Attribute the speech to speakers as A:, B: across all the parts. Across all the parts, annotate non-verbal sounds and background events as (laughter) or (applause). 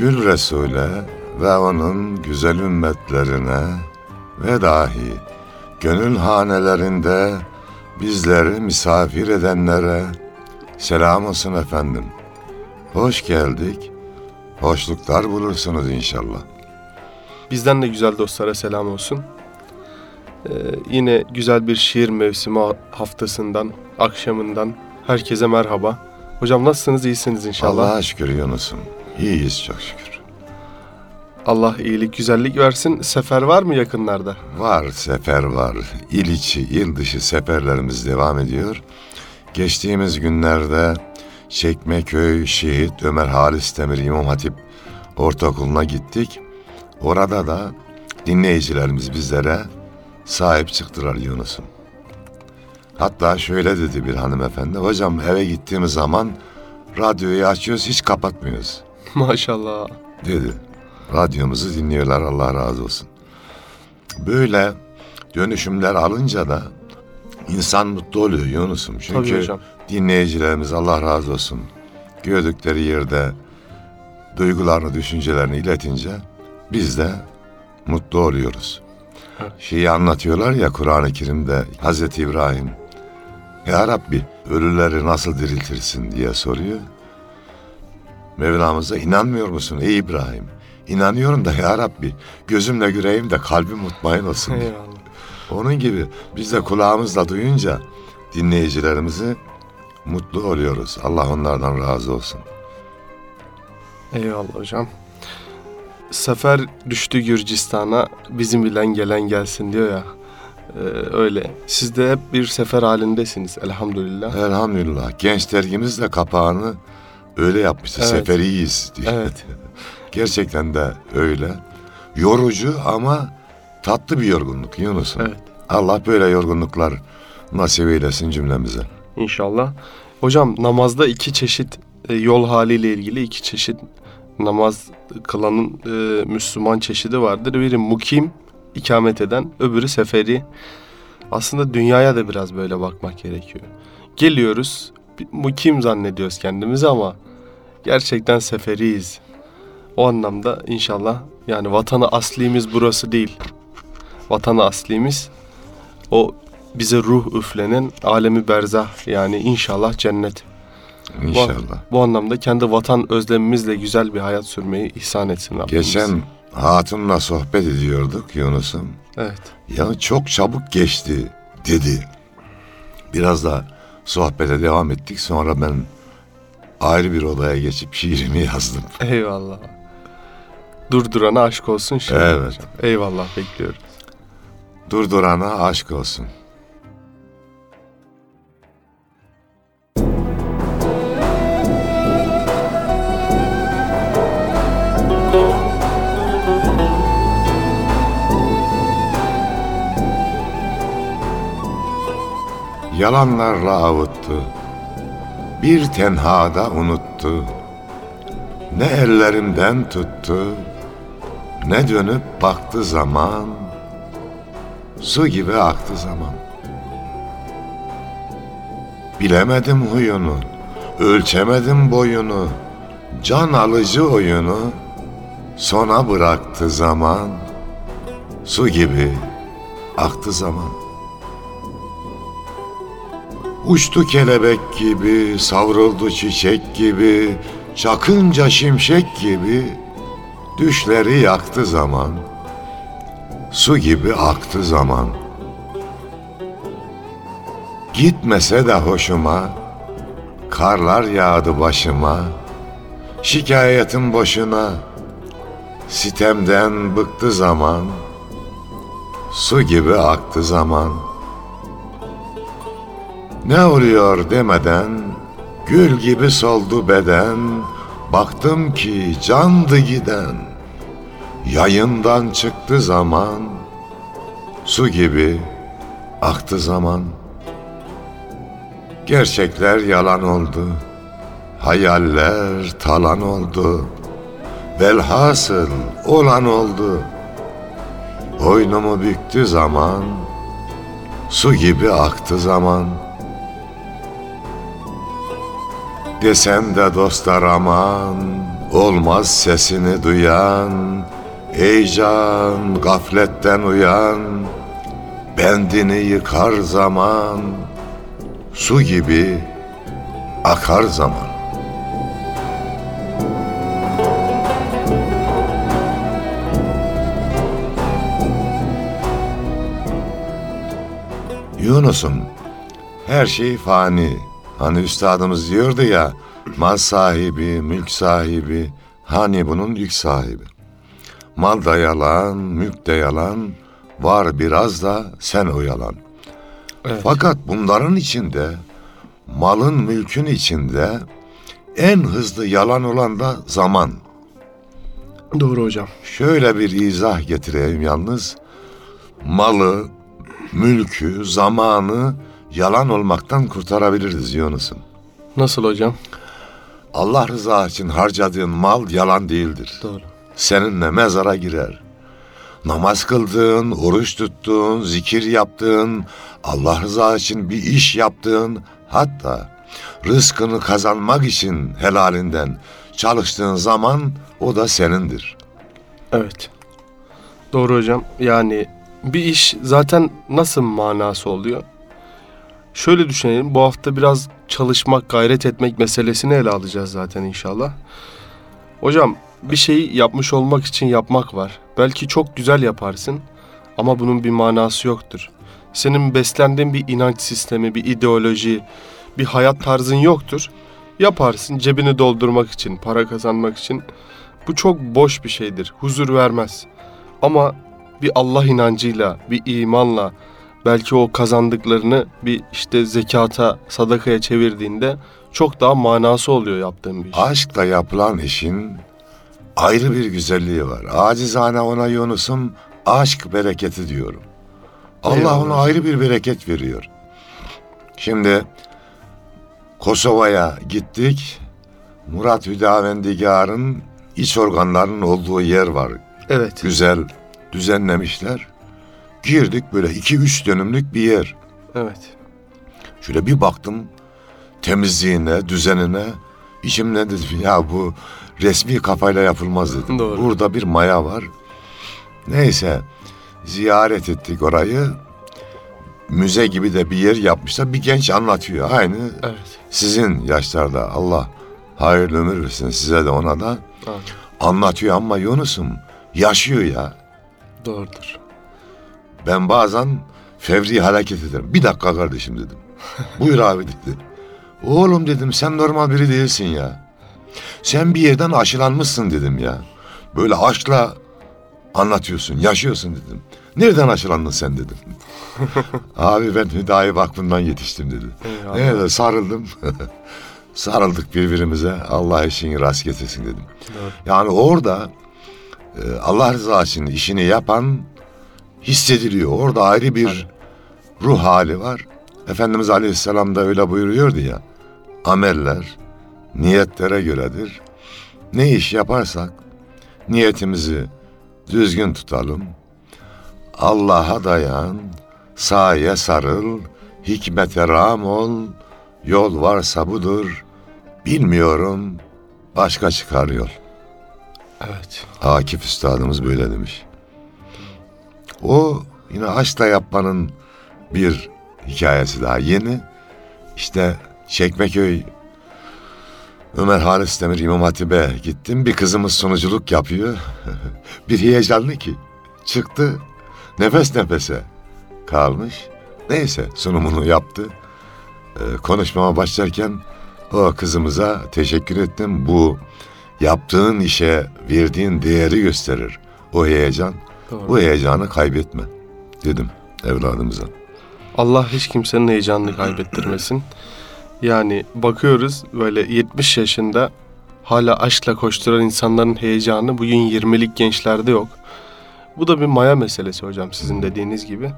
A: Gül Resul'e ve onun güzel ümmetlerine ve dahi gönül hanelerinde bizleri misafir edenlere selam olsun efendim. Hoş geldik, hoşluklar bulursunuz inşallah.
B: Bizden de güzel dostlara selam olsun. Ee, yine güzel bir şiir mevsimi haftasından, akşamından herkese merhaba. Hocam nasılsınız? İyisiniz inşallah.
A: Allah'a şükür Yunus'um. İyiyiz çok şükür.
B: Allah iyilik, güzellik versin. Sefer var mı yakınlarda?
A: Var, sefer var. İl içi, il dışı seferlerimiz devam ediyor. Geçtiğimiz günlerde Çekmeköy Şehit Ömer Halis Demir İmam Hatip Ortaokulu'na gittik. Orada da dinleyicilerimiz bizlere sahip çıktılar Yunus'um. Hatta şöyle dedi bir hanımefendi. Hocam eve gittiğimiz zaman radyoyu açıyoruz hiç kapatmıyoruz. (laughs)
B: Maşallah.
A: Dedi. Radyomuzu dinliyorlar Allah razı olsun. Böyle dönüşümler alınca da insan mutlu oluyor Yunus'um. Çünkü dinleyicilerimiz Allah razı olsun gördükleri yerde duygularını, düşüncelerini iletince biz de mutlu oluyoruz. Şeyi anlatıyorlar ya Kur'an-ı Kerim'de Hazreti İbrahim Ya Rabbi ölüleri nasıl diriltirsin diye soruyor. Mevlamıza inanmıyor musun ey İbrahim? İnanıyorum da ya Rabbi gözümle göreyim de kalbim mutmain olsun. Eyvallah. Onun gibi biz de kulağımızla duyunca dinleyicilerimizi mutlu oluyoruz. Allah onlardan razı olsun.
B: Eyvallah hocam. Sefer düştü Gürcistan'a bizim bilen gelen gelsin diyor ya. Ee, öyle. Siz de hep bir sefer halindesiniz elhamdülillah.
A: Elhamdülillah. Genç dergimiz de kapağını öyle yapmıştı. Evet. Seferiyiz diye. Evet. (laughs) Gerçekten de öyle. Yorucu ama tatlı bir yorgunluk Yunus'um. Evet. Allah böyle yorgunluklar nasip eylesin cümlemize.
B: İnşallah. Hocam namazda iki çeşit e, yol haliyle ilgili iki çeşit namaz kılanın e, Müslüman çeşidi vardır. Biri mukim, ikamet eden, öbürü seferi. Aslında dünyaya da biraz böyle bakmak gerekiyor. Geliyoruz, mukim zannediyoruz kendimizi ama gerçekten seferiyiz. O anlamda inşallah yani vatanı aslimiz burası değil. Vatanı aslimiz o bize ruh üflenen alemi berzah yani inşallah cennet.
A: İnşallah.
B: Bu, bu anlamda kendi vatan özlemimizle güzel bir hayat sürmeyi ihsan etsin
A: Rabbimiz. Geçen hatunla sohbet ediyorduk Yunus'um.
B: Evet.
A: Ya çok çabuk geçti dedi. Biraz da sohbete devam ettik. Sonra ben ayrı bir odaya geçip şiirimi yazdım. (laughs)
B: Eyvallah. Durdurana aşk olsun şimdi.
A: Evet. Hocam.
B: Eyvallah bekliyoruz.
A: Durdurana aşk olsun. Yalanlarla avuttu. Bir tenhada unuttu. Ne ellerimden tuttu, ne dönüp baktı zaman, su gibi aktı zaman. Bilemedim huyunu, ölçemedim boyunu, can alıcı oyunu, sona bıraktı zaman, su gibi aktı zaman. Uçtu kelebek gibi, savruldu çiçek gibi, çakınca şimşek gibi, düşleri yaktı zaman, su gibi aktı zaman. Gitmese de hoşuma, karlar yağdı başıma, şikayetim boşuna, sitemden bıktı zaman, su gibi aktı zaman.'' Ne oluyor demeden Gül gibi soldu beden Baktım ki candı giden. Yayından çıktı zaman Su gibi aktı zaman. Gerçekler yalan oldu Hayaller talan oldu. Velhasıl olan oldu. Boynumu büktü zaman Su gibi aktı zaman.'' Desem de dostlar aman Olmaz sesini duyan. Ey can gafletten uyan Bendini yıkar zaman. Su gibi akar zaman. Yunus'um her şey fani Hani üstadımız diyordu ya, mal sahibi, mülk sahibi, hani bunun yük sahibi. Mal da yalan, mülk de yalan, var biraz da sen o yalan. Evet. Fakat bunların içinde, malın mülkün içinde en hızlı yalan olan da zaman.
B: Doğru hocam.
A: Şöyle bir izah getireyim yalnız. Malı, mülkü, zamanı yalan olmaktan kurtarabiliriz Yunus'um.
B: Nasıl hocam?
A: Allah rızası için harcadığın mal yalan değildir.
B: Doğru.
A: Seninle mezara girer. Namaz kıldığın, oruç tuttuğun, zikir yaptığın, Allah rızası için bir iş yaptığın, hatta rızkını kazanmak için helalinden çalıştığın zaman o da senindir.
B: Evet. Doğru hocam. Yani bir iş zaten nasıl manası oluyor? Şöyle düşünelim. Bu hafta biraz çalışmak, gayret etmek meselesini ele alacağız zaten inşallah. Hocam bir şeyi yapmış olmak için yapmak var. Belki çok güzel yaparsın ama bunun bir manası yoktur. Senin beslendiğin bir inanç sistemi, bir ideoloji, bir hayat tarzın yoktur. Yaparsın cebini doldurmak için, para kazanmak için. Bu çok boş bir şeydir. Huzur vermez. Ama bir Allah inancıyla, bir imanla, belki o kazandıklarını bir işte zekata, sadakaya çevirdiğinde çok daha manası oluyor yaptığın bir iş.
A: Aşkla yapılan işin ayrı bir güzelliği var. Acizane ona Yunus'um aşk bereketi diyorum. Allah Eyvallah. ona ayrı bir bereket veriyor. Şimdi Kosova'ya gittik. Murat Hüdavendigar'ın iç organlarının olduğu yer var.
B: Evet.
A: Güzel düzenlemişler. Girdik böyle iki üç dönümlük bir yer.
B: Evet.
A: Şöyle bir baktım temizliğine, düzenine. İçimden dedim ya bu resmi kafayla yapılmaz dedim.
B: Doğru.
A: Burada bir maya var. Neyse ziyaret ettik orayı. Müze gibi de bir yer yapmışlar. Bir genç anlatıyor. Aynı
B: evet.
A: sizin yaşlarda Allah hayırlı ömür versin size de ona da. Evet. Anlatıyor ama Yunus'um yaşıyor ya.
B: Doğrudur.
A: Ben bazen fevri hareket ederim. Bir dakika kardeşim dedim. (laughs) Buyur abi dedi. Oğlum dedim sen normal biri değilsin ya. Sen bir yerden aşılanmışsın dedim ya. Böyle aşkla anlatıyorsun, yaşıyorsun dedim. Nereden aşılandın sen dedim. (laughs) abi ben Hüdayi Vakfı'ndan yetiştim dedi. Evet sarıldım. (laughs) Sarıldık birbirimize. Allah işini rast getirsin dedim. Evet. Yani orada e, Allah rızası için işini yapan hissediliyor. Orada ayrı bir ruh hali var. Efendimiz Aleyhisselam da öyle buyuruyordu ya. Ameller niyetlere göredir. Ne iş yaparsak niyetimizi düzgün tutalım. Allah'a dayan, saye sarıl, hikmete ram ol, yol varsa budur, bilmiyorum, başka çıkar yol.
B: Evet.
A: Akif Üstadımız böyle demiş. O yine haçla yapmanın bir hikayesi daha yeni. İşte Çekmeköy Ömer Halis Demir İmam Hatip'e gittim. Bir kızımız sunuculuk yapıyor. (laughs) bir heyecanlı ki. Çıktı nefes nefese kalmış. Neyse sunumunu yaptı. Ee, konuşmama başlarken o kızımıza teşekkür ettim. Bu yaptığın işe verdiğin değeri gösterir. O heyecan.
B: Doğru.
A: Bu heyecanı kaybetme dedim evladımıza.
B: Allah hiç kimsenin heyecanını kaybettirmesin. Yani bakıyoruz böyle 70 yaşında hala aşkla koşturan insanların heyecanı bugün 20'lik gençlerde yok. Bu da bir maya meselesi hocam sizin dediğiniz gibi.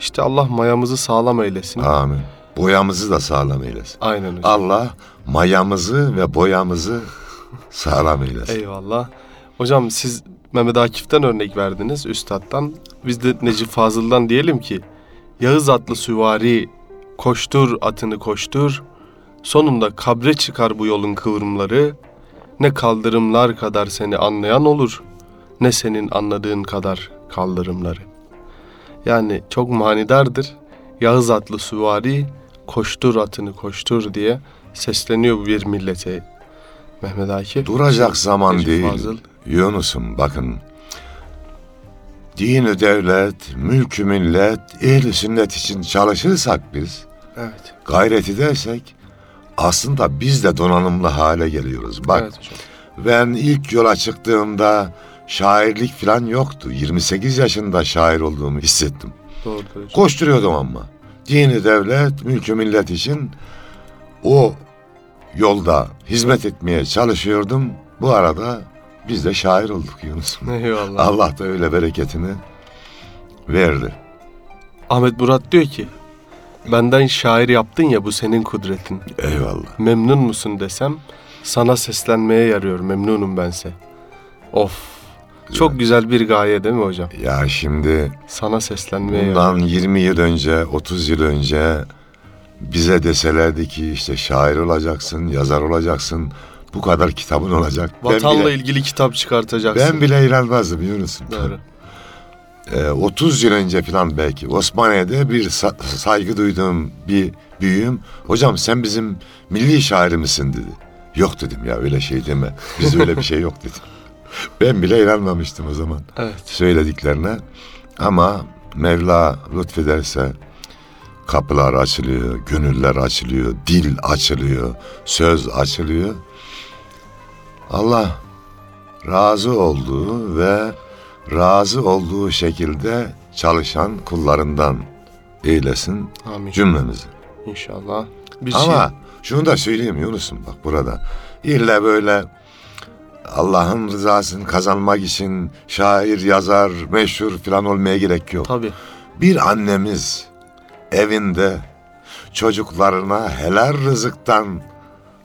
B: İşte Allah mayamızı sağlam eylesin.
A: Amin. Boyamızı da sağlam eylesin.
B: Aynen hocam.
A: Allah mayamızı ve boyamızı sağlam eylesin.
B: Eyvallah. Hocam siz Mehmet Akif'ten örnek verdiniz üstattan. Biz de Necip Fazıl'dan diyelim ki Yağız atlı süvari koştur atını koştur. Sonunda kabre çıkar bu yolun kıvrımları. Ne kaldırımlar kadar seni anlayan olur. Ne senin anladığın kadar kaldırımları. Yani çok manidardır. Yağız atlı süvari koştur atını koştur diye sesleniyor bir millete Mehmet Akif.
A: Duracak zaman
B: Necip
A: değil.
B: Fazıl.
A: Yunus'um bakın. Dini devlet, mülkü millet, ehli sünnet için çalışırsak biz,
B: Evet.
A: gayret edersek aslında biz de donanımlı hale geliyoruz. Bak
B: Evet hocam.
A: ben ilk yola çıktığımda şairlik falan yoktu. 28 yaşında şair olduğumu hissettim.
B: Hocam.
A: Koşturuyordum ama. Dini devlet, mülkü millet için o yolda hizmet etmeye çalışıyordum. Bu arada biz de şair olduk Yunus.
B: Eyvallah.
A: Allah da öyle bereketini verdi.
B: Ahmet Murat diyor ki benden şair yaptın ya bu senin kudretin.
A: Eyvallah.
B: Memnun musun desem sana seslenmeye yarıyor memnunum bense. Of. Çok güzel bir gaye değil mi hocam?
A: Ya şimdi
B: Sana seslenmeye yarıyor.
A: bundan 20 yıl önce, 30 yıl önce bize deselerdi ki işte şair olacaksın, yazar olacaksın, bu kadar kitabın olacak.
B: Vatanla
A: bile-
B: ilgili kitap çıkartacaksın.
A: Ben bile inanmazdım musun?
B: Doğru.
A: Ee, 30 yıl önce falan belki Osmaniye'de bir sa- saygı duyduğum bir büyüğüm hocam sen bizim milli şairi misin dedi. Yok dedim ya öyle şey deme. Bizde öyle bir şey yok dedim. (laughs) Ben bile inanmamıştım o zaman
B: Evet.
A: söylediklerine. Ama Mevla lütfederse kapılar açılıyor, gönüller açılıyor, dil açılıyor, söz açılıyor. Allah razı olduğu ve razı olduğu şekilde çalışan kullarından eylesin
B: Amin.
A: cümlemizi.
B: İnşallah. Bir
A: Ama
B: şey
A: şunu da söyleyeyim Yunus'um bak burada. İlle böyle Allah'ın rızasını kazanmak için şair, yazar, meşhur falan olmaya gerek yok.
B: tabii.
A: Bir annemiz evinde çocuklarına helal rızıktan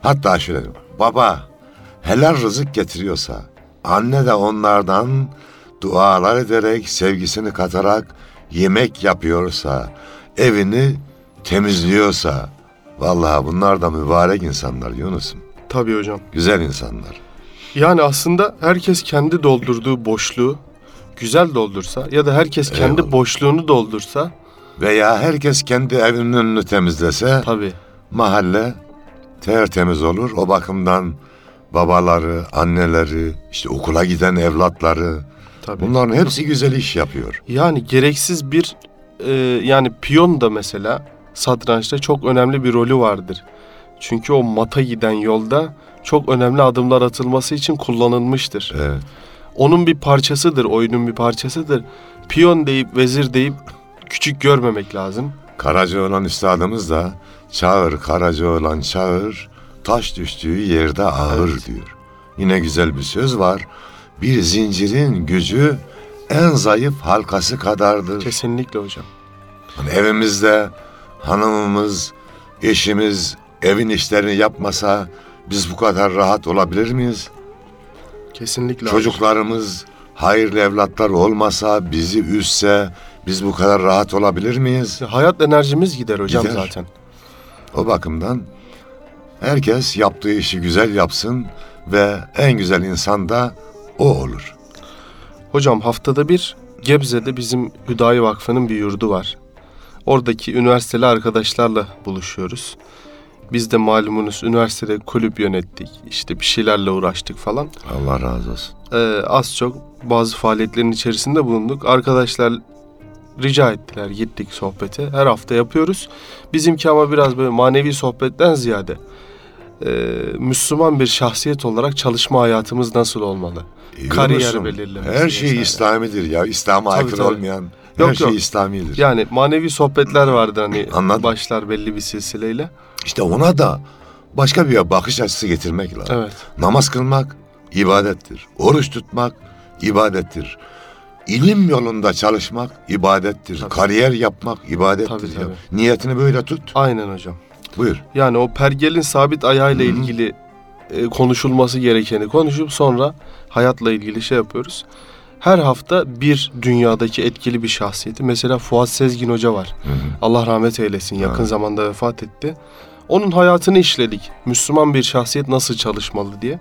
A: hatta şöyle baba helal rızık getiriyorsa anne de onlardan dualar ederek sevgisini katarak yemek yapıyorsa evini temizliyorsa vallahi bunlar da mübarek insanlar Yunus'um.
B: Tabii hocam.
A: Güzel insanlar.
B: Yani aslında herkes kendi doldurduğu boşluğu güzel doldursa ya da herkes kendi
A: Eyvallah.
B: boşluğunu doldursa
A: Veya herkes kendi evinin önünü temizlese
B: tabii.
A: mahalle tertemiz olur. O bakımdan babaları, anneleri, işte okula giden evlatları
B: Tabii.
A: bunların hepsi güzel iş yapıyor.
B: Yani gereksiz bir e, yani piyon da mesela satrançta çok önemli bir rolü vardır. Çünkü o mata giden yolda çok önemli adımlar atılması için kullanılmıştır.
A: Evet.
B: Onun bir parçasıdır, oyunun bir parçasıdır. Piyon deyip vezir deyip küçük görmemek lazım.
A: Karacaoğlan üstadımız da çağır Karacaoğlan çağır taş düştüğü yerde ağır
B: Evet.
A: diyor. Yine güzel bir söz var. Bir zincirin gücü en zayıf halkası kadardır.
B: Kesinlikle hocam.
A: Hani evimizde hanımımız, eşimiz evin işlerini yapmasa biz bu kadar rahat olabilir miyiz?
B: Kesinlikle.
A: Çocuklarımız hayırlı evlatlar olmasa, bizi üzse biz bu kadar rahat olabilir miyiz?
B: Hayat enerjimiz gider hocam
A: Gider.
B: zaten.
A: O bakımdan herkes yaptığı işi güzel yapsın ve en güzel insan da o olur.
B: Hocam haftada bir Gebze'de bizim Hüdayi Vakfı'nın bir yurdu var. Oradaki üniversiteli arkadaşlarla buluşuyoruz. Biz de malumunuz üniversitede kulüp yönettik. İşte bir şeylerle uğraştık falan.
A: Allah razı olsun.
B: Ee, az çok bazı faaliyetlerin içerisinde bulunduk. Arkadaşlar rica ettiler gittik sohbete. Her hafta yapıyoruz. Bizimki ama biraz böyle manevi sohbetten ziyade e, Müslüman bir şahsiyet olarak çalışma hayatımız nasıl olmalı?
A: İyi
B: Kariyer belirlemesi
A: Her şey
B: vesaire.
A: İslamidir ya. İslam'a
B: Tabii,
A: aykırı
B: tabii.
A: olmayan
B: Yok,
A: her şey
B: yok.
A: İslamidir.
B: Yani manevi sohbetler vardı hani
A: Anladım.
B: başlar belli bir silsileyle.
A: İşte ona da başka bir bakış açısı getirmek lazım.
B: Evet.
A: Namaz kılmak ibadettir. Oruç tutmak ibadettir. İlim yolunda çalışmak ibadettir.
B: Tabii.
A: Kariyer yapmak ibadettir.
B: Tabii,
A: ya.
B: tabii.
A: Niyetini böyle tut.
B: Aynen hocam.
A: Buyur.
B: Yani o pergelin sabit ayağıyla
A: Hı.
B: ilgili e, konuşulması gerekeni konuşup sonra hayatla ilgili şey yapıyoruz. Her hafta bir dünyadaki etkili bir şahsiyeti. Mesela Fuat Sezgin Hoca var.
A: Hı hı.
B: Allah rahmet eylesin. Yakın
A: Amin.
B: zamanda vefat etti. Onun hayatını işledik. Müslüman bir şahsiyet nasıl çalışmalı diye.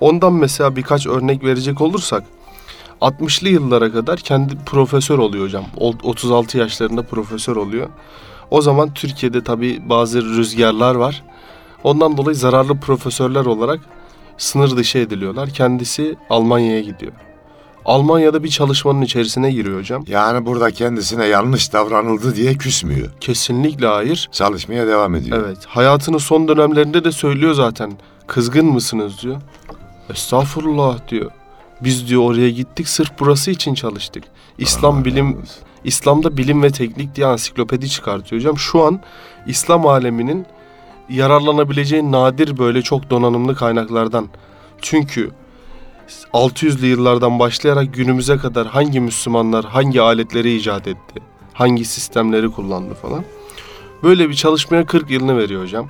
B: Ondan mesela birkaç örnek verecek olursak 60'lı yıllara kadar kendi profesör oluyor hocam. O- 36 yaşlarında profesör oluyor. O zaman Türkiye'de tabii bazı rüzgarlar var. Ondan dolayı zararlı profesörler olarak sınır dışı ediliyorlar. Kendisi Almanya'ya gidiyor. Almanya'da bir çalışmanın içerisine giriyor hocam.
A: Yani burada kendisine yanlış davranıldı diye küsmüyor.
B: Kesinlikle hayır.
A: Çalışmaya devam ediyor.
B: Evet. Hayatının son dönemlerinde de söylüyor zaten. Kızgın mısınız diyor. Estağfurullah diyor. Biz diyor oraya gittik sırf burası için çalıştık. İslam
A: Allah
B: bilim
A: olsun.
B: İslam'da bilim ve teknik diye ansiklopedi çıkartıyor hocam. Şu an İslam aleminin yararlanabileceği nadir böyle çok donanımlı kaynaklardan. Çünkü 600'lü yıllardan başlayarak günümüze kadar hangi Müslümanlar hangi aletleri icat etti, hangi sistemleri kullandı falan. Böyle bir çalışmaya 40 yılını veriyor hocam.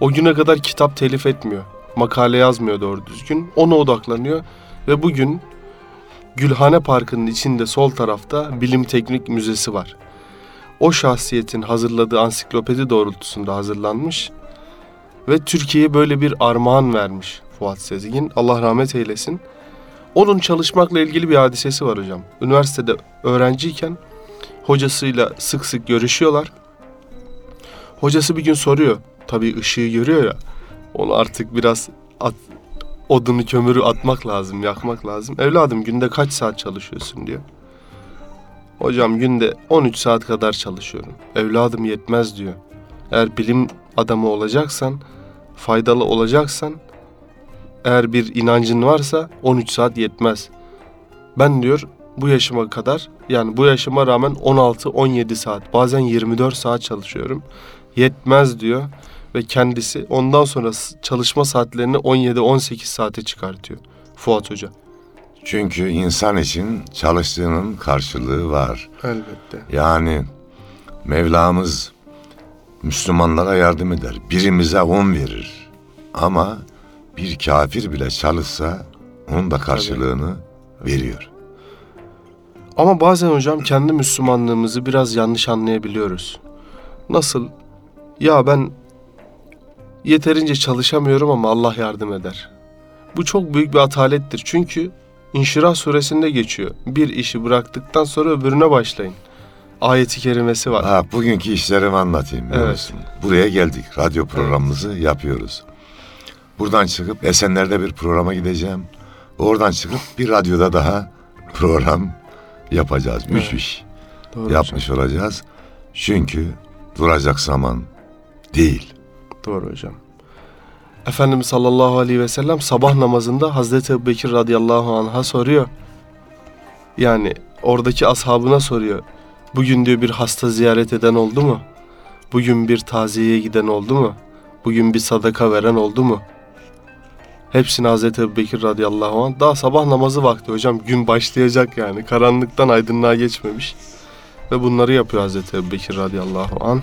B: O güne kadar kitap telif etmiyor. Makale yazmıyor doğru düzgün. Ona odaklanıyor ve bugün Gülhane Parkı'nın içinde sol tarafta Bilim Teknik Müzesi var. O şahsiyetin hazırladığı ansiklopedi doğrultusunda hazırlanmış ve Türkiye'ye böyle bir armağan vermiş Fuat Sezgin. Allah rahmet eylesin. Onun çalışmakla ilgili bir hadisesi var hocam. Üniversitede öğrenciyken hocasıyla sık sık görüşüyorlar. Hocası bir gün soruyor. Tabii ışığı görüyor ya. Onu artık biraz at, odunu kömürü atmak lazım, yakmak lazım. Evladım günde kaç saat çalışıyorsun diyor. Hocam günde 13 saat kadar çalışıyorum. Evladım yetmez diyor. Eğer bilim adamı olacaksan, faydalı olacaksan, eğer bir inancın varsa 13 saat yetmez. Ben diyor bu yaşıma kadar yani bu yaşıma rağmen 16-17 saat bazen 24 saat çalışıyorum. Yetmez diyor ve kendisi ondan sonra çalışma saatlerini 17-18 saate çıkartıyor Fuat Hoca.
A: Çünkü insan için çalıştığının karşılığı var.
B: Elbette.
A: Yani Mevlamız Müslümanlara yardım eder. Birimize on verir. Ama bir kafir bile çalışsa onun da karşılığını veriyor.
B: Ama bazen hocam kendi Müslümanlığımızı biraz yanlış anlayabiliyoruz. Nasıl? Ya ben yeterince çalışamıyorum ama Allah yardım eder. Bu çok büyük bir atalettir. Çünkü İnşirah suresinde geçiyor. Bir işi bıraktıktan sonra öbürüne başlayın. Ayeti kerimesi var.
A: Ha, bugünkü işlerimi anlatayım.
B: Evet.
A: musun? Buraya geldik. Radyo programımızı yapıyoruz. Buradan çıkıp Esenler'de bir programa gideceğim. Oradan çıkıp bir radyoda daha program yapacağız. Üç
B: Evet.
A: iş
B: Doğru
A: yapmış olacağız. Çünkü duracak zaman değil.
B: Doğru hocam. Efendimiz sallallahu aleyhi ve sellem sabah namazında Hazreti Ebubekir radıyallahu anh'a soruyor. Yani oradaki ashabına soruyor. Bugün diyor bir hasta ziyaret eden oldu mu? Bugün bir taziyeye giden oldu mu? Bugün bir sadaka veren oldu mu? Hepsini Hazreti Ebubekir radıyallahu anh. Daha sabah namazı vakti hocam. Gün başlayacak yani. Karanlıktan aydınlığa geçmemiş. Ve bunları yapıyor Hazreti Ebubekir radıyallahu anh.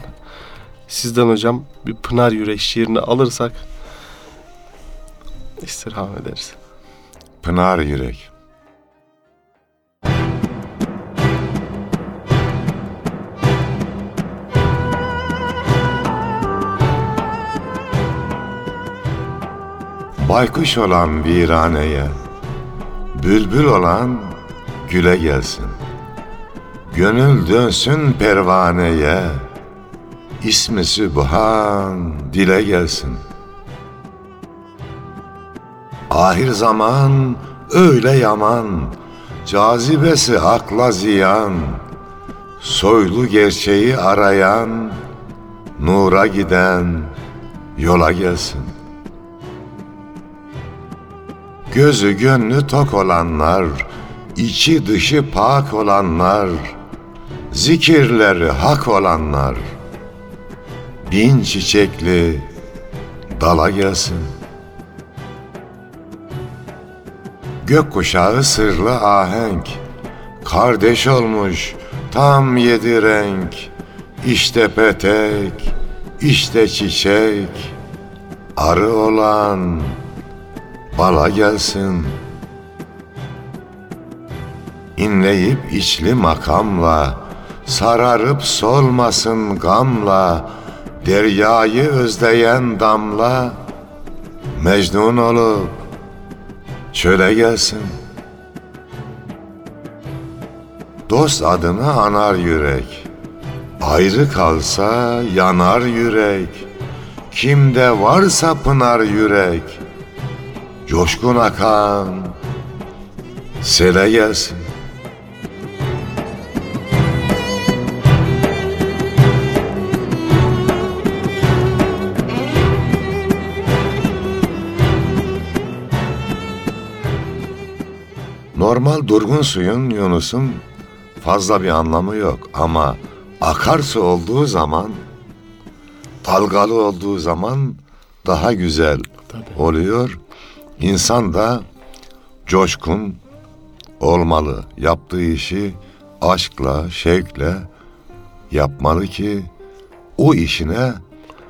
B: Sizden hocam bir Pınar Yürek şiirini alırsak istirham ederiz.
A: Pınar Yürek. Baykuş olan viraneye, bülbül olan güle gelsin. Gönül dönsün pervaneye, ismi Sübhan dile gelsin. Ahir zaman öyle yaman, cazibesi akla ziyan, soylu gerçeği arayan, nura giden yola gelsin. Gözü gönlü tok olanlar, içi dışı pak olanlar, zikirleri hak olanlar, bin çiçekli dala gelsin. Gökkuşağı sırlı ahenk, kardeş olmuş tam yedi renk, işte petek, işte çiçek, arı olan bala gelsin. İnleyip içli makamla, sararıp solmasın gamla, deryayı özleyen damla, mecnun olup çöle gelsin. Dost adını anar yürek, ayrı kalsa yanar yürek, kimde varsa pınar yürek, coşkun akan sele gelsin. Normal durgun suyun Yunus'un fazla bir anlamı yok ama akarsu olduğu zaman dalgalı olduğu zaman daha güzel
B: Tabii.
A: oluyor. İnsan da coşkun olmalı. Yaptığı işi aşkla, şevkle yapmalı ki o işine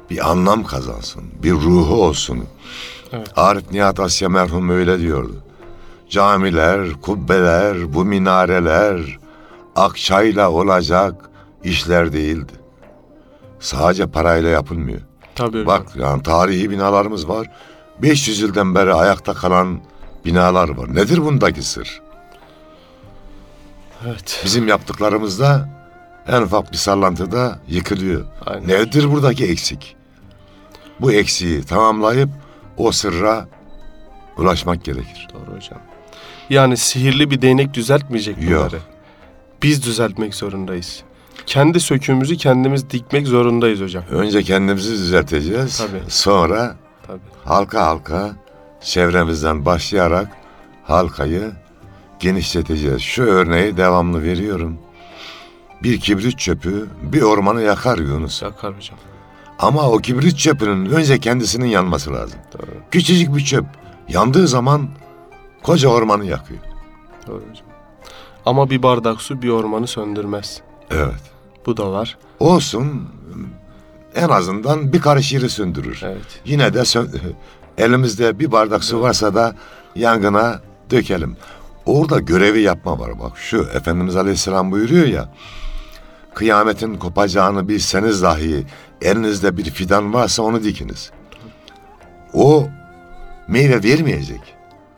A: bir anlam kazansın, bir ruhu olsun.
B: Evet.
A: Arif Nihat Asya merhum öyle diyordu. Camiler, kubbeler, bu minareler akçayla olacak işler değildi. Sadece parayla yapılmıyor.
B: Tabii.
A: Bak yani tarihi binalarımız var. 500 yıldan beri ayakta kalan binalar var. Nedir bundaki sır?
B: Evet.
A: Bizim yaptıklarımızda en ufak bir sallantıda yıkılıyor.
B: Aynen.
A: Nedir buradaki eksik? Bu eksiği tamamlayıp o sırra ulaşmak gerekir.
B: Doğru hocam. Yani sihirli bir değnek düzeltmeyecek bunları.
A: Yok.
B: Biz düzeltmek zorundayız. Kendi söküğümüzü kendimiz dikmek zorundayız hocam.
A: Önce kendimizi düzelteceğiz.
B: Tabii.
A: Sonra
B: Tabii.
A: halka halka çevremizden başlayarak halkayı genişleteceğiz. Şu örneği devamlı veriyorum. Bir kibrit çöpü bir ormanı yakar Yunus.
B: Yakar hocam.
A: Ama o kibrit çöpünün önce kendisinin yanması lazım.
B: Doğru.
A: Küçücük bir çöp yandığı zaman koca ormanı yakıyor.
B: Doğru hocam. Ama bir bardak su bir ormanı söndürmez.
A: Evet.
B: Bu da var.
A: Olsun en azından bir karış yeri söndürür.
B: Evet.
A: Yine de elimizde bir bardak su varsa da yangına dökelim. Orada görevi yapma var bak. Şu Efendimiz Aleyhisselam buyuruyor ya. Kıyametin kopacağını bilseniz dahi elinizde bir fidan varsa onu dikiniz. O meyve vermeyecek.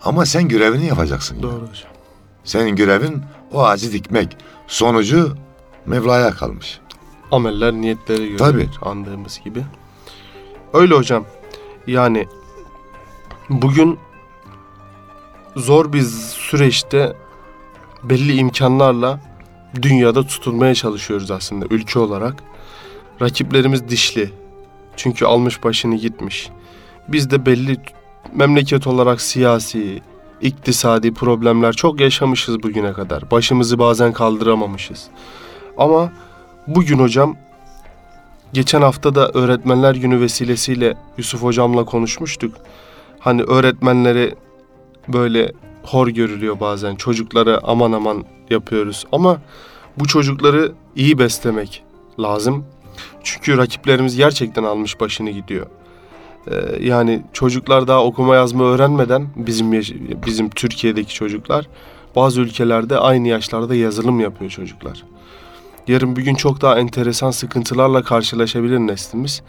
A: Ama sen görevini yapacaksın. yani.
B: Doğru hocam.
A: Senin görevin o ağacı dikmek. Sonucu Mevla'ya kalmış.
B: Ameller niyetlere göre
A: Tabii.
B: andığımız gibi. Öyle hocam. Yani bugün zor bir süreçte belli imkanlarla dünyada tutunmaya çalışıyoruz aslında ülke olarak. Rakiplerimiz dişli. Çünkü almış başını gitmiş. Biz de belli memleket olarak siyasi, iktisadi problemler çok yaşamışız bugüne kadar. Başımızı bazen kaldıramamışız. Ama bugün hocam geçen hafta da öğretmenler günü vesilesiyle Yusuf hocamla konuşmuştuk. Hani öğretmenleri böyle hor görülüyor bazen. Çocuklara aman aman yapıyoruz. Ama bu çocukları iyi beslemek lazım. Çünkü rakiplerimiz gerçekten almış başını gidiyor. Ee, yani çocuklar daha okuma yazma öğrenmeden bizim bizim Türkiye'deki çocuklar bazı ülkelerde aynı yaşlarda yazılım yapıyor çocuklar. Yarın bir gün çok daha enteresan sıkıntılarla karşılaşabilir neslimiz.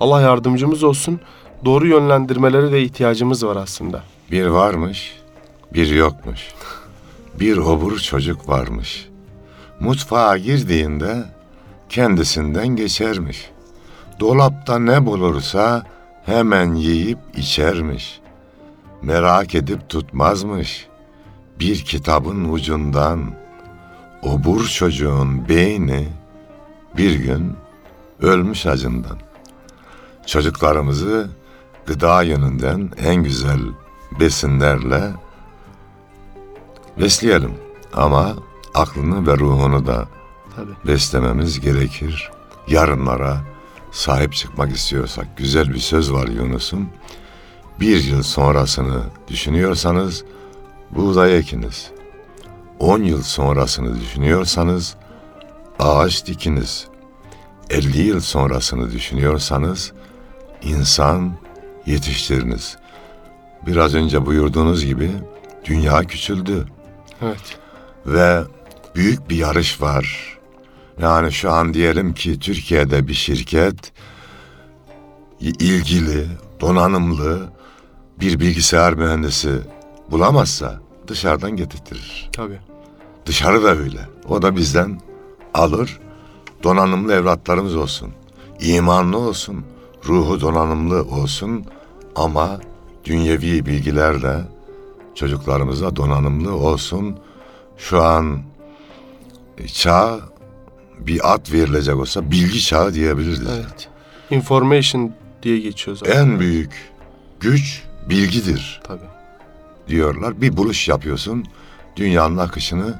B: Allah yardımcımız olsun. Doğru yönlendirmelere de ihtiyacımız var aslında.
A: Bir varmış, bir yokmuş. Bir obur çocuk varmış. Mutfağa girdiğinde kendisinden geçermiş. Dolapta ne bulursa hemen yiyip içermiş. Merak edip tutmazmış. Bir kitabın ucundan obur çocuğun beyni bir gün ölmüş acından. Çocuklarımızı gıda yönünden en güzel besinlerle besleyelim. Ama aklını ve ruhunu da
B: Tabii.
A: beslememiz gerekir. Yarınlara sahip çıkmak istiyorsak güzel bir söz var Yunus'un. Bir yıl sonrasını düşünüyorsanız buğday ekiniz. On yıl sonrasını düşünüyorsanız ağaç dikiniz. Elli yıl sonrasını düşünüyorsanız insan yetiştiriniz. Biraz önce buyurduğunuz gibi dünya küçüldü
B: Evet.
A: ve büyük bir yarış var. Yani şu an diyelim ki Türkiye'de bir şirket ilgili, donanımlı bir bilgisayar mühendisi bulamazsa dışarıdan getirtirir.
B: Tabii.
A: Dışarı da öyle. O da bizden alır. Donanımlı evlatlarımız olsun. imanlı olsun. Ruhu donanımlı olsun. Ama dünyevi bilgilerle çocuklarımıza donanımlı olsun. Şu an çağ bir ad verilecek olsa bilgi çağı diyebiliriz.
B: Evet. Information diye geçiyor zaten.
A: En büyük güç bilgidir
B: Tabii.
A: diyorlar. Bir buluş yapıyorsun. Dünyanın akışını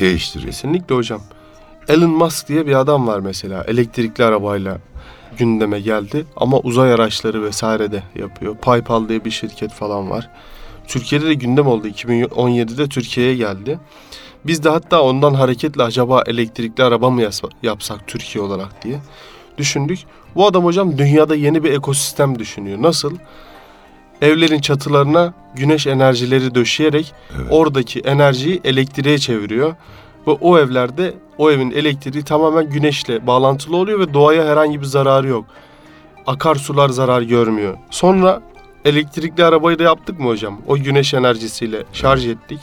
A: değiştiriyor.
B: Kesinlikle hocam. Elon Musk diye bir adam var mesela. Elektrikli arabayla gündeme geldi. Ama uzay araçları vesaire de yapıyor. PayPal diye bir şirket falan var. Türkiye'de de gündem oldu. 2017'de Türkiye'ye geldi. Biz de hatta ondan hareketle acaba elektrikli araba mı yapsak Türkiye olarak diye düşündük. Bu adam hocam dünyada yeni bir ekosistem düşünüyor. Nasıl? Evlerin çatılarına güneş enerjileri döşeyerek
A: Evet.
B: oradaki enerjiyi elektriğe çeviriyor. Ve o evlerde o evin elektriği tamamen güneşle bağlantılı oluyor ve doğaya herhangi bir zararı yok. Akarsular zarar görmüyor. Sonra elektrikli arabayı da yaptık mı hocam? O güneş enerjisiyle şarj ettik.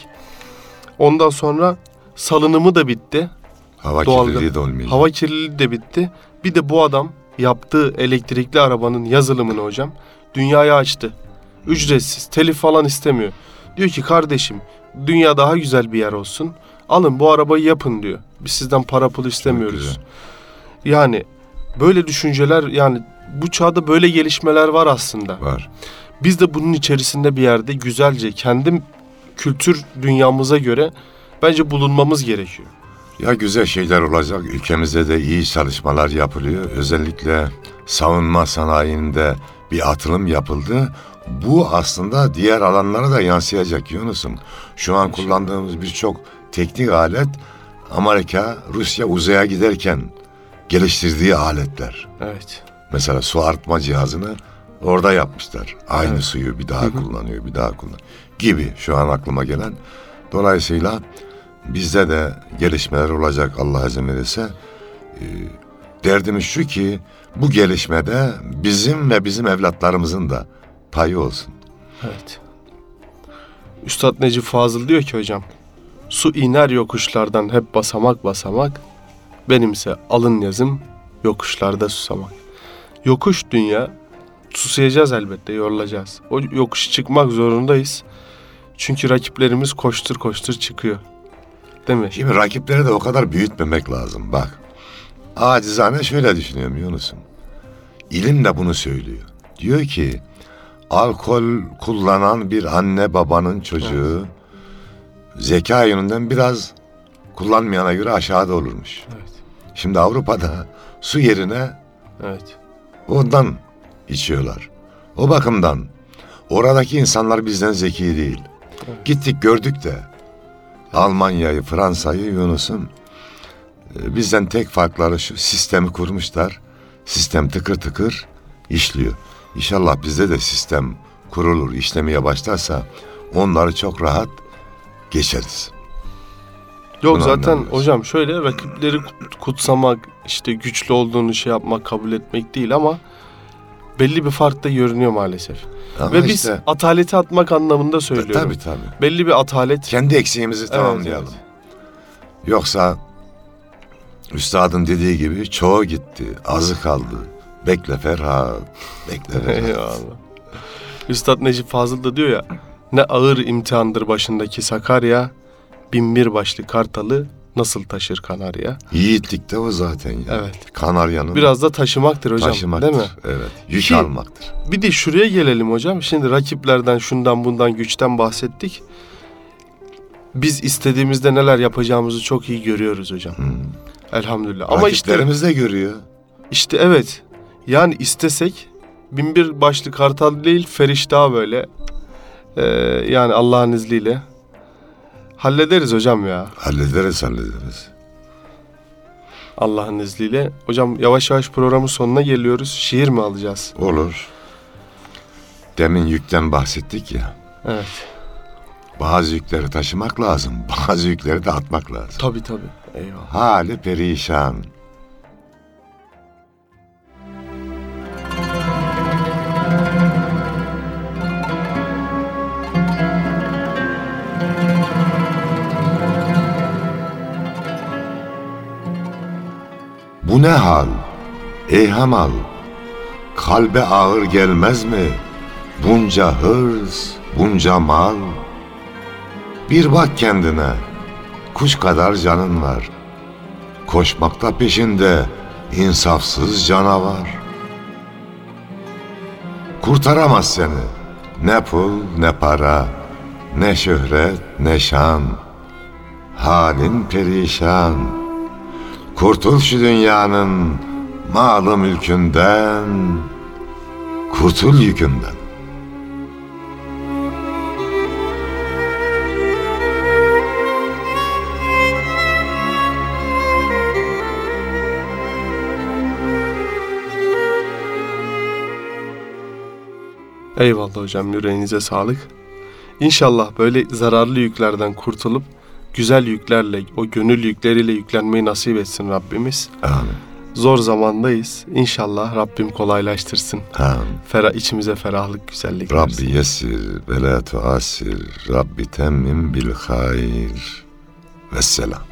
B: Ondan sonra salınımı da bitti.
A: Hava
B: Doğalgaz.
A: kirliliği de olmayacak.
B: Hava kirliliği de bitti. Bir de bu adam yaptığı elektrikli arabanın yazılımını hocam dünyaya açtı. Ücretsiz, telif falan istemiyor. Diyor ki kardeşim dünya daha güzel bir yer olsun. Alın bu arabayı yapın diyor. Biz sizden para pul istemiyoruz. Yani böyle düşünceler yani bu çağda böyle gelişmeler var aslında.
A: Var.
B: Biz de bunun içerisinde bir yerde güzelce kendi kültür dünyamıza göre bence bulunmamız gerekiyor.
A: Ya güzel şeyler olacak. Ülkemizde de iyi çalışmalar yapılıyor. Özellikle savunma sanayinde bir atılım yapıldı. Bu aslında diğer alanlara da yansıyacak Yunus'um. Şu an kullandığımız birçok teknik alet Amerika, Rusya uzaya giderken geliştirdiği aletler.
B: Evet.
A: Mesela su arıtma cihazını orada yapmışlar. Aynı
B: Evet.
A: suyu bir daha kullanıyor, bir daha kullanıyor gibi şu an aklıma gelen. Dolayısıyla bizde de gelişmeler olacak Allah izin verirse. Ee, derdimiz şu ki bu gelişmede bizim ve bizim evlatlarımızın da payı olsun.
B: Evet. Üstad Necip Fazıl diyor ki hocam, su iner yokuşlardan hep basamak basamak, benimse alın yazım yokuşlarda susamak. Yokuş dünya, susayacağız elbette, yorulacağız. O yokuşu çıkmak zorundayız. Çünkü rakiplerimiz koştur koştur çıkıyor. Değil mi?
A: Şimdi rakipleri de o kadar büyütmemek lazım. Bak, acizane şöyle düşünüyorum Yunus'um. İlim de bunu söylüyor. Diyor ki, alkol kullanan bir anne babanın çocuğu zeka yönünden biraz kullanmayana göre aşağıda olurmuş.
B: Evet.
A: Şimdi Avrupa'da su yerine
B: Evet.
A: ondan içiyorlar. O bakımdan oradaki insanlar bizden zeki değil. Gittik gördük de Almanya'yı, Fransa'yı Yunus'um E, Bizden tek farkları şu sistemi kurmuşlar. Sistem tıkır tıkır işliyor. İnşallah bizde de sistem kurulur, işlemeye başlarsa onları çok rahat geçeriz.
B: Yok
A: Bunu
B: zaten
A: anlamıyoruz.
B: hocam şöyle rakipleri kut- kutsamak, işte güçlü olduğunu şey yapmak, kabul etmek değil ama belli bir fark da görünüyor maalesef.
A: Ama
B: Ve biz
A: işte,
B: ataleti atmak anlamında söylüyorum.
A: tabii tabii.
B: Belli bir atalet.
A: Kendi eksiğimizi tamamlayalım. Yoksa üstadın dediği gibi çoğu gitti, azı kaldı. Bekle Ferhat, bekle Ferhat.
B: Eyvallah. Üstad Necip Fazıl da diyor ya ne ağır imtihandır başındaki Sakarya bin bir başlı kartalı nasıl taşır Kanarya.
A: Yiğitlik de o zaten ya.
B: Evet.
A: Kanaryanın
B: Biraz da taşımaktır hocam
A: taşımaktır.
B: değil mi?
A: Evet. Yük
B: Ki-
A: almaktır.
B: Bir de şuraya gelelim hocam. Şimdi rakiplerden şundan bundan güçten bahsettik. Biz istediğimizde neler yapacağımızı çok iyi görüyoruz hocam.
A: Hmm.
B: Elhamdülillah. Ama işte
A: de görüyor.
B: işte evet. Yani istesek bin bir başlı kartal değil feriştah böyle. Ee, yani Allah'ın izniyle hallederiz hocam ya.
A: Hallederiz hallederiz.
B: Allah'ın izniyle. Hocam yavaş yavaş programın sonuna geliyoruz. Şiir mi alacağız?
A: Olur. Demin yükten bahsettik ya.
B: Evet.
A: Bazı yükleri taşımak lazım. (laughs) Bazı yükleri de atmak lazım.
B: Tabii tabii. Eyvallah.
A: Hali perişan. Bu ne hal? Ey hamal, kalbe ağır gelmez mi? Bunca hırs, bunca mal. Bir bak kendine, kuş kadar canın var. Koşmakta peşinde insafsız canavar. Kurtaramaz seni ne pul ne para, ne şöhret ne şan. Halin perişan. Kurtul şu dünyanın malı mülkünden, kurtul yükünden.
B: Eyvallah hocam yüreğinize sağlık. İnşallah böyle zararlı yüklerden kurtulup güzel yüklerle, o gönül yükleriyle yüklenmeyi nasip etsin Rabbimiz.
A: Amin.
B: Zor zamandayız. İnşallah Rabbim kolaylaştırsın.
A: Amin.
B: Ferah, içimize ferahlık, güzellik versin.
A: Rabbi yessir ve la tuasir. Rabbi temmim bil hayr. Vesselam.